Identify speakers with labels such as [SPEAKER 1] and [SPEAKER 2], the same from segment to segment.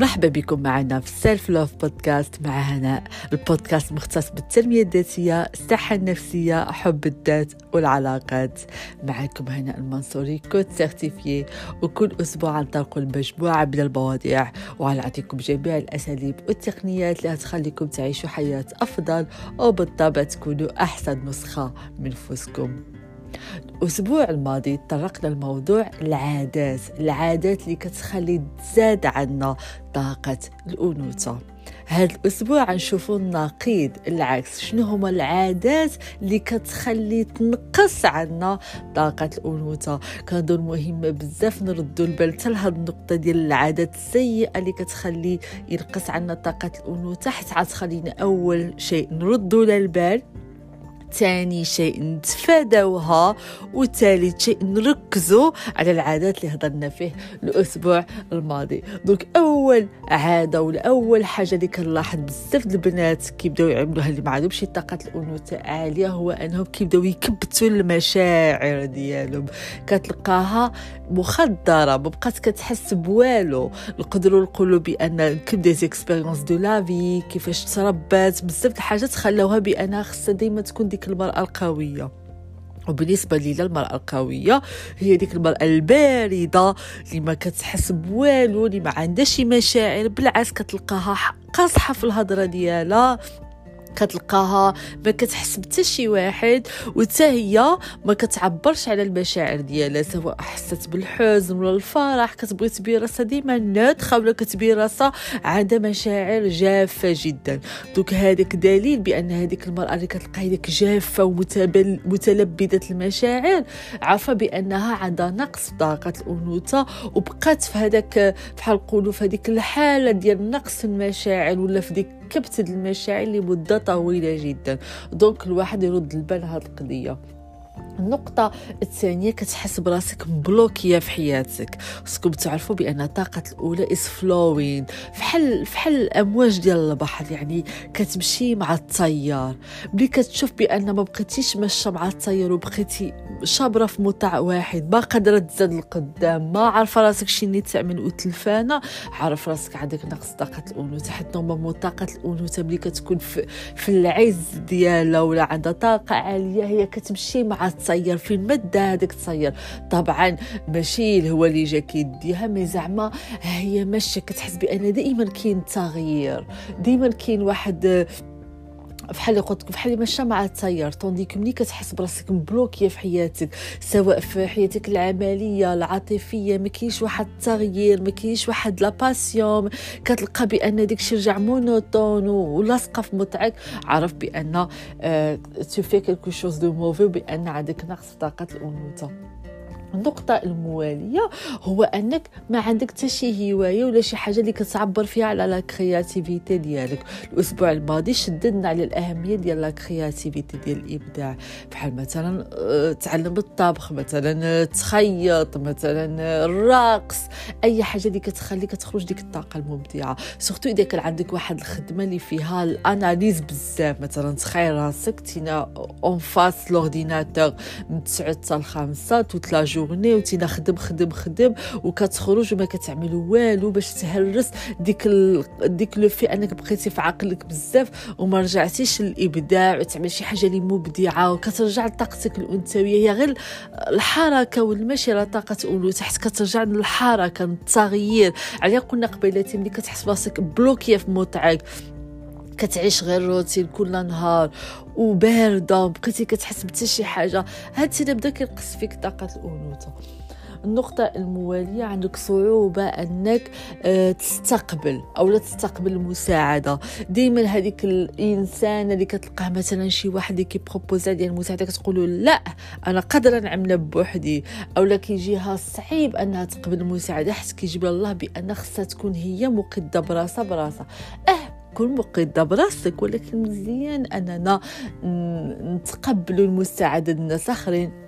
[SPEAKER 1] مرحبا بكم معنا في Self Love Podcast مع هناء البودكاست مختص بالتنمية الذاتية الصحة النفسية حب الذات والعلاقات. معكم هناء المنصوري coach certifiée وكل أسبوع نطرق مجموعة من المواضيع وغنعطيكم جميع الأساليب والتقنيات اللي هتخليكم تعيشوا حياة أفضل وبالطبع تكونوا أحسن نسخة من نفسكم الأسبوع الماضي تطرقنا لموضوع العادات العادات اللي كتخلي تزاد عنا طاقة الأنوثة. هذا الأسبوع غنشوفوا النقيض العكس شنو هما العادات اللي كتخلي تنقص عنا طاقة الأنوثة؟ كنظن مهمة بزاف نردوا البال حتى لهاد النقطة ديال العادات السيئة اللي كتخلي ينقص عنا طاقة الأنوثة حتى غتخلينا أول شيء نردوا للبال ثاني شيء نتفاداوها وثالث شيء نركزوا على العادات اللي هضرنا فيه الأسبوع الماضي. donc أول عادة ولا أول حاجة اللي كنلاحظ بزاف البنات كيبداو يعملوها اللي ما عندهمش طاقه الانوثه عاليه هو أنهم كيبداو يكبتوا المشاعر ديالهم. كتلقاها مخدره ما بقات كتحس بوالو. نقدروا نقولوا بأن avec des expériences de la vie كيفاش تربات بزاف الحاجات خلاوها بأنها خصها ديما تكون ديك المرأة القوية. وبالنسبة لي المرأة القوية هي ديك المرأة الباردة اللي ما كتحس بوالو اللي ما عندهاش مشاعر بالعكس كتلقاها قاصحة في الهضرة ديالها. كتلقاها ما كتحس بتا شي واحد وتا هي ما كتعبرش على المشاعر ديالها سواء حست بالحزن ولا الفرح كتبغي تبين راسها ديما ناتخه ولا كتبين راسها عندها مشاعر جافة جدا. donc هذاك دليل بأن هذيك المرأة اللي كتلقى ديك جافة ومتلبده المشاعر عارفه بأنها عندها نقص في طاقة الأنوثة وبقات في هذاك بحال نقولوا في هذيك الحالة ديال نقص المشاعر ولا في ديك كبت المشاعر لمدة طويلة جدا. donc الواحد يرد البال هذه القضية. النقطة الثانية كتحس براسك مبلوكية في حياتك. خصكم تعرفوا بأن طاقة الأنوثة est fluide فحل فحل الأمواج ديال البحر يعني كتمشي مع التيار. ملي كتشوف بأن ما بقيتيش ماشية مع التيار وبقيتي شابرة في مطاع واحد ما قادرة تزاد القدام ما عارفة راسك شنو تعمل وتلفانة عارف راسك عندك نقص طاقة الأنوثة حيت نورمالمون طاقة الأنوثة ملي كتكون في, في العز ديالها ولا عندها طاقة عالية هي كتمشي مع التيار فين مدة هذاك التيار طبعا ماشي هو اللي جا كيديها mais زعما هي ماشية كتحس بأن دائما كاين تغيير. دائما كاين واحد بحال قلت لك بحال ماشيه مع التيار. tandis que ملي كتحس براسك مبلوكية في حياتك سواء في حياتك العملية العاطفية. ما كاينش واحد التغيير ما كاينش واحد la passion كتلقى بأن داك الشيء رجع monotone ولاصقه في موضعك. عرف بأن tu fais quelque chose de mauvais بان عندك نقص في طاقة الأنوثة. النقطة الموالية هو أنك ما عندك حتى شي هواية ولا شي حاجة اللي كتعبر فيها على la créativité ديالك. الأسبوع الماضي شددنا على الأهمية ديال la créativité ديال الإبداع. بحال مثلا آه، تعلم الطبخ مثلا آه، تخيط مثلا آه، الرقص أي حاجة اللي كتخليك تخرج ديك الطاقة المبدعة surtout إذا كان عندك واحد الخدمة اللي فيها ال analyse بزاف مثلا تخيل راسك تينا en face l'ordinateur من 9 حتى 5 toute la journée وتينا خدم خدم خدم وكتخرج وما كتعمل والو باش تهرس ديك ال... ديك le fait انك بقيتي في عقلك بزاف وما رجعتيش للابداع وتعمل شي حاجة اللي مبدعه وكترجع لطاقتك الانثويه هي غير الحركه والمشي على طاقه اولو تحت كترجع للحركه التغيير عليها قلنا قبيلتي ملي كتحس براسك bloquée في موضعك كتعيش غير روتين كل نهار وباردة بقيتي كتحس بتا شي حاجة. هاد الشيء بدأ كينقص فيك طاقة الأنوثة. النقطة الموالية عندك صعوبة أنك آه، تستقبل أو لا تستقبل المساعدة. ديما هذيك الإنسان اللي كتلقاه مثلا شي واحد اللي كيبروبوزا ديال المساعدة كتقول لا أنا قادرة نعملها بوحدي. أو لا كيجيها صعيب أنها تقبل المساعدة حيت كيجيب لها بأن خصها تكون هي مقدة براسها براسها. أه كون مقيدة براسك ولكن مزيان أننا نتقبلوا المساعدة الناس اخرين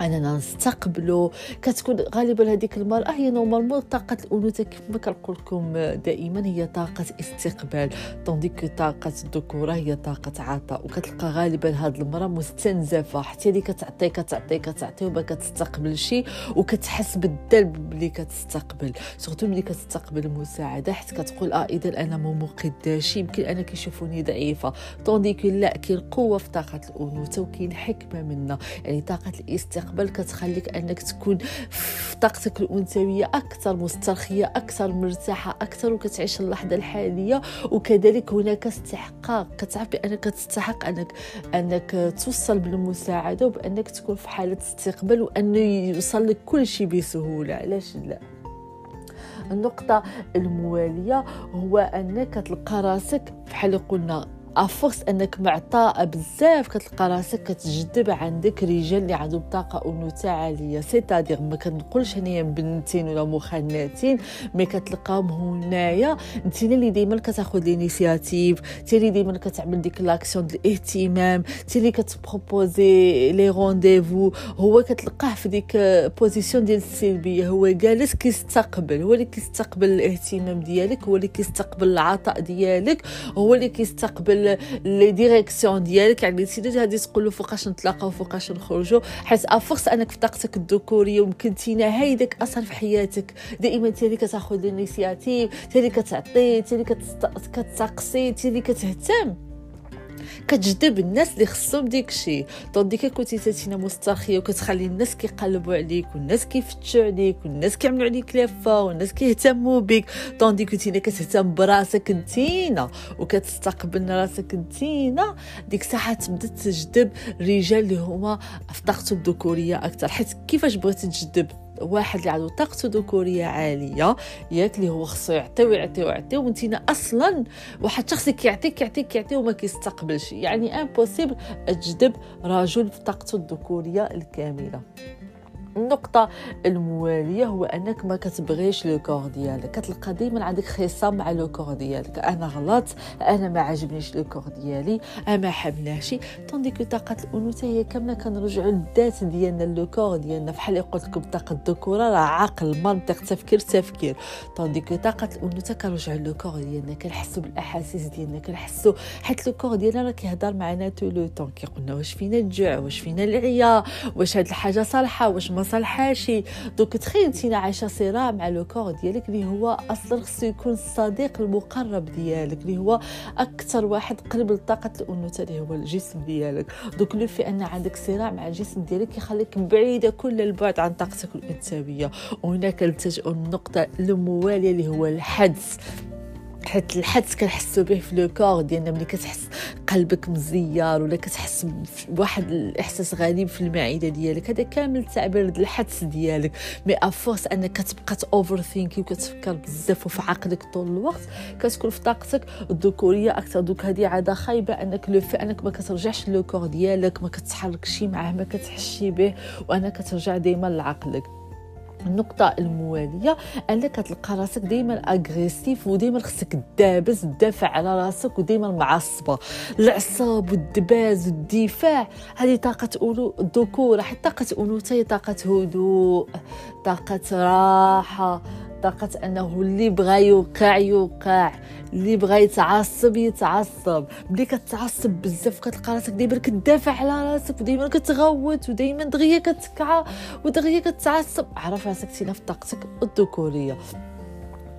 [SPEAKER 1] اننا نستقبلوا كتكون غالبا هذيك المرأة هي نورمالمون طاقه الأنوثة كيف ما كنقول لكم دائما هي طاقة استقبال طونديك طاقة الذكورة هي طاقة عطاء. وكتلقى غالبا هاد المرأة مستنزفة حتى اللي كتعطي كتعطي كتعطي وما كتستقبل شيء وكتحس بالذنب ملي كتستقبل. سورتو ملي كتستقبل المساعدة حيت كتقول آه اذا أنا مو مقداش يمكن أنا كيشوفوني ضعيفة. طونديك لا كاين قوة في طاقة الأنوثة وكاين حكمة منا يعني طاقة الاستقبال المستقبل كتخليك أنك تكون في طاقتك الأنثوية أكثر مسترخية أكثر مرتاحة أكثر وكتعيش اللحظة الحالية. وكذلك هناك استحقاق كتعرف بأنك تستحق انك أنك توصل بالمساعدة وبأنك تكون في حالة استقبال وانه يوصل لك كل شيء بسهولة. علاش لا؟ النقطة الموالية هو أنك تلقى راسك بحال قلنا à force إنك معطاء بزاف كتلقى راسك كتجذب عندك رجال اللي عندهم طاقة انوثه عاليه c'est-à-dire ما كنقولش هنايا بنتين ولا مخناتين mais كتلقاهم هنايا. انت اللي ديما كتاخذ l'initiative انت اللي ديما كتعمل ديك l'action ديال الاهتمام انت اللي كتبروبوزي les rendez-vous هو كتلقاه في ديك position ديال السلبية. هو جالس كيستقبل هو اللي كيستقبل الاهتمام ديالك هو اللي كيستقبل العطاء ديالك هو اللي كيستقبل les directions ديالك. يعني c'est-à-dire تقول فوقاش نتلاقاو فوقاش نخرجوا. حيت à force أنك في طاقتك الذكورية وممكن تينا هيدك أثر في حياتك. دائما انت اللي كتاخذ l'initiative انت اللي كتعطي انت اللي كتسقسي انت اللي كتهتم كتجذب الناس اللي خصهم ديك الشيء طونديك كنتي تاتينا مسترخية وكتخلي الناس كيقلبوا عليك والناس كيفتشوا عليك والناس كيعملوا عليك لافا والناس كيهتموا بك طوندي كنتينا كتهتم براسك انتينا وكتستقبل راسك انتينا ديك الساعة تبدا تجذب رجال اللي هما في طاقته الذكوريه أكثر حيت كيفاش بغيتي تجذب؟ واحد اللي عنده طاقته ذكوريه عالية ياك اللي هو خصو يعطي ويعطي ويعطي وانتينا أصلا واحد الشخص كيعطي كيعطي كيعطي وما كيستقبلش. يعني impossible تجذب رجل في طاقته الذكورية الكاملة. النقطة الموالية هو أنك ما كتبغيش لو ديالك. كتلقى ديما عندك خصام مع le corps ديالك. أنا غليظة أنا ما عجبنيش le corps ديالي أنا ما tandis que طاقة الأنوثة هي كاملة كنرجعوا للذات ديالنا le corps ديالنا. فحال قلت لكم طاقة الذكورة راه عقل منطق تفكير تفكير. tandis que طاقة الأنوثة كنرجعوا le corps ديالنا. كنحسوا بالأحاسيس ديالنا كنحسوا حيت le corps ديالنا راه كيهضر معنا tout le temps. كيقولنا واش فينا الجوع؟ واش فينا العيا؟ واش هاد الحاجة صالحة؟ واش ما صالحاشي donc تخيل انت عايشة صراع مع le corps ديالك اللي هو أصلا خصو يكون الصديق المقرب ديالك اللي هو أكثر واحد قريب لطاقة الأنوثة اللي هو الجسم ديالك. donc le fait أن عندك صراع مع الجسم ديالك يخليك بعيده كل البعد عن طاقتك الأنثوية. وهناك نلتجئ النقطه الموالية اللي هو الحدس. حيت الحدس كنحسو به في le corps ديالنا ملي كتحس قلبك مزيار ولا كتحس بواحد الإحساس غريب في المعدة ديالك هذا كامل تعبير الحدس ديالك. mais à force أنك كتبقى overthinkي وكتفكر بزاف وفي عقلك طول الوقت كتكون في طاقتك الذكورية أكثر. donc هذه عادة خايبة أنك لو في أنك ما كترجعش le corps ديالك ما كتحركش معاه ما كتحسي به وأنك كترجع دائما لعقلك. النقطة الموالية أنك تلقى راسك دائما أغريسيف ودائما خصك دابز تدافع على راسك ودائما معصبة. العصاب والدباز والدفاع هذه طاقة الذكورة حتى طاقة أنوثة هي طاقة هدوء طاقة راحة. طاقة أنه اللي بغى يوقع يوقع. اللي بغى يتعصب يتعصب. ملي كتعصب بزاف كتلقى راسك ديما كتدافع على راسك وديما كتغوت وديما دغيا كتكعى ودغيا كتعصب. عرف راسك تينا في طاقتك الذكورية.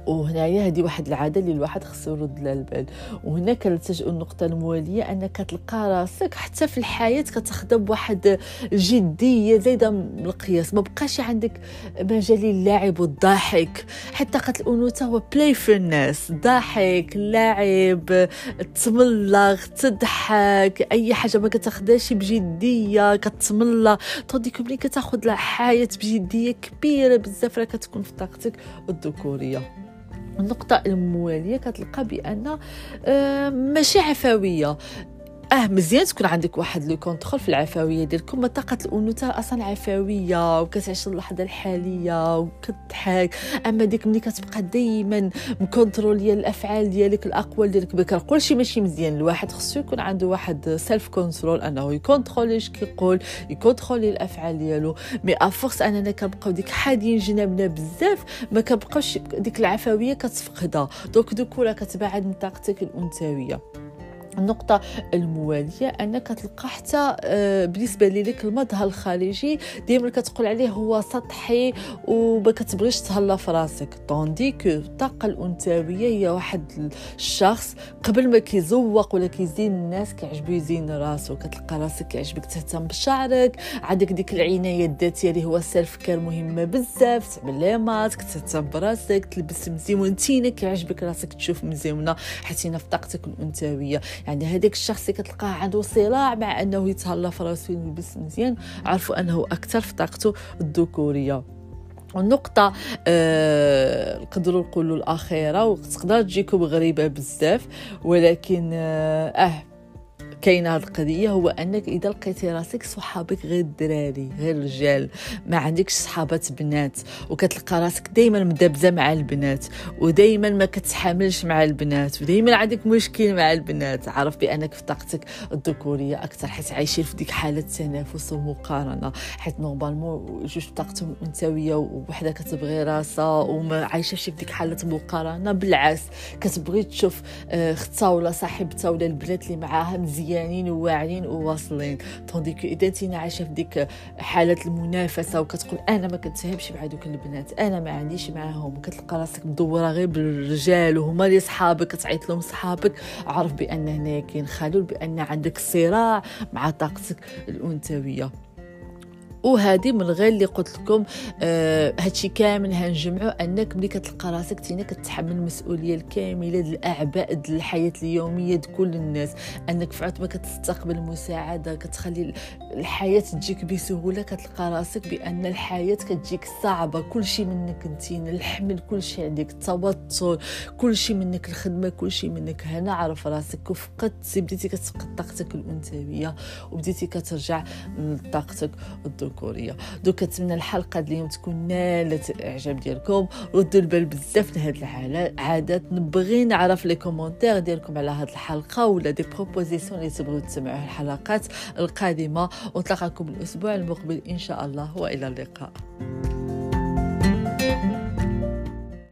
[SPEAKER 1] وهنايا هذه واحد العادة اللي الواحد خصو يرد لها البال. وهنا كنلتجئ النقطة الموالية أنك تلقى راسك حتى في الحياة كتخدم بواحد الجديه زايدة من القياس. ما بقاش عندك مجال اللعب والضحك. حتى طاقه الانوثه هو بلاي في الناس. ضحك لعب تملغ تضحك. أي حاجة ما كتاخدهاش بجدية كتملى طوديك ملي كتاخذ الحياة بجدية كبيرة بزاف راه كتكون في طاقتك الذكورية. النقطة الموالية كتلقى بأن آه، ماشي عفوية آه مزيان تكون عندك واحد le contrôle في العفوية ديالكم طاقة الأنوثة أصلا عفوية وكتعيش اللحظة الحالية وكتضحك. أما ديك ملي كتبقى دائما مcontrôlée الأفعال ديالك الأقوال ديالك بكر كلشي ماشي مزيان. الواحد خصو يكون عنده واحد self control أنه يcontrôler اش كيقول يcontrôler الافعال ديالو. mais à force أننا كنبقاو ديك حادين جنابنا بزاف ما كنبقاوش ديك العفوية كتفقدها. donc donc كتبعد من طاقتك الأنثوية. النقطة الموالية أنك تلقى حتى آه، بالنسبة لك المظهر الخارجي ديما كتقول عليه هو سطحي وما كتبغيش تهلا في راسك. tandis الطاقة الأنثوية هي واحد الشخص قبل ما كيزوق ولا كيزين الناس كيعجبو يزين راسو. كتلقى راسك كيعجبك تهتم بشعرك عندك ديك العناية الذاتية اللي هو ال self care مهمة بزاف تعمل لي ماسك تهتم براسك تلبس مزيونتينك كيعجبك راسك تشوف مزيونة حيت في طاقتك الأنثوية. يعني هذاك الشخص اللي كتلقاه عنده صراع مع أنه يتهلا في راسو يلبس مزيان عرفوا أنه أكثر في طاقته الذكورية. النقطة آه نقدروا نقولوا الأخيرة وتقدر تجيكم غريبة بزاف ولكن آه, آه كاينة هاد القضية هو أنك إذا لقيتي راسك صحابك غير الدراري غير الرجال ما عندكش صحابات بنات وكتلقى راسك دائما مدبزة مع البنات ودائما ما كتحاملش مع البنات ودائما عندك مشكل مع البنات. عرف بأنك في طاقتك الذكورية أكثر حيت عايشين في ديك حالة تنافس ومقارنة. حيت normalement جوج طاقتهم انثويه وحده كتبغي راسها وما عايشة في ديك حالة مقارنة بالعكس كتبغي تشوف اختها ولا صاحبتها ولا البنات اللي معاها مزيان مزيانين وواعرين وواصلين. tandis que إذا انت عايشه في ديك حالة المنافسة وكتقول أنا ما كنتفاهمش مع دوك البنات أنا ما عنديش معاهم وكتلقى راسك مدورة غير بالرجال وهما اللي صحابك كتعيط لهم صحابك عرف بأن هنا كاين خلل بأن عندك صراع مع طاقتك الأنثوية. وهذه من غير اللي قلت لكم آه هادشي كامل هنجمعوا أنك ملي كتلقى راسك تينا كتحمل المسؤولية الكاملة ديال الأعباء ديال الحياة اليومية ديال كل الناس. أنك في ما كتستقبل المساعده كتخلي الحياة تجيك بسهولة كتلقى راسك بأن الحياة كتجيك صعبة. كل شيء منك انت الحمل كل شيء عليك التوتر كل شيء منك الخدمة كل شيء منك. هنا عرف راسك وفقدت بديتي كتفقد طاقتك الأنثوية وبديتي كترجع لطاقتك الذكوريه الذكوريه donc كنتمنى الحلقة اليوم تكون نالت الاعجاب ديالكم ردوا البال بزاف لهاد العادات. نبغي نعرف les commentaires ديالكم على هاد الحلقة ولا des propositions اللي تبغيو تسمعوا الحلقات القادمة. ونتلاقاكم الأسبوع المقبل إن شاء الله. وإلى اللقاء.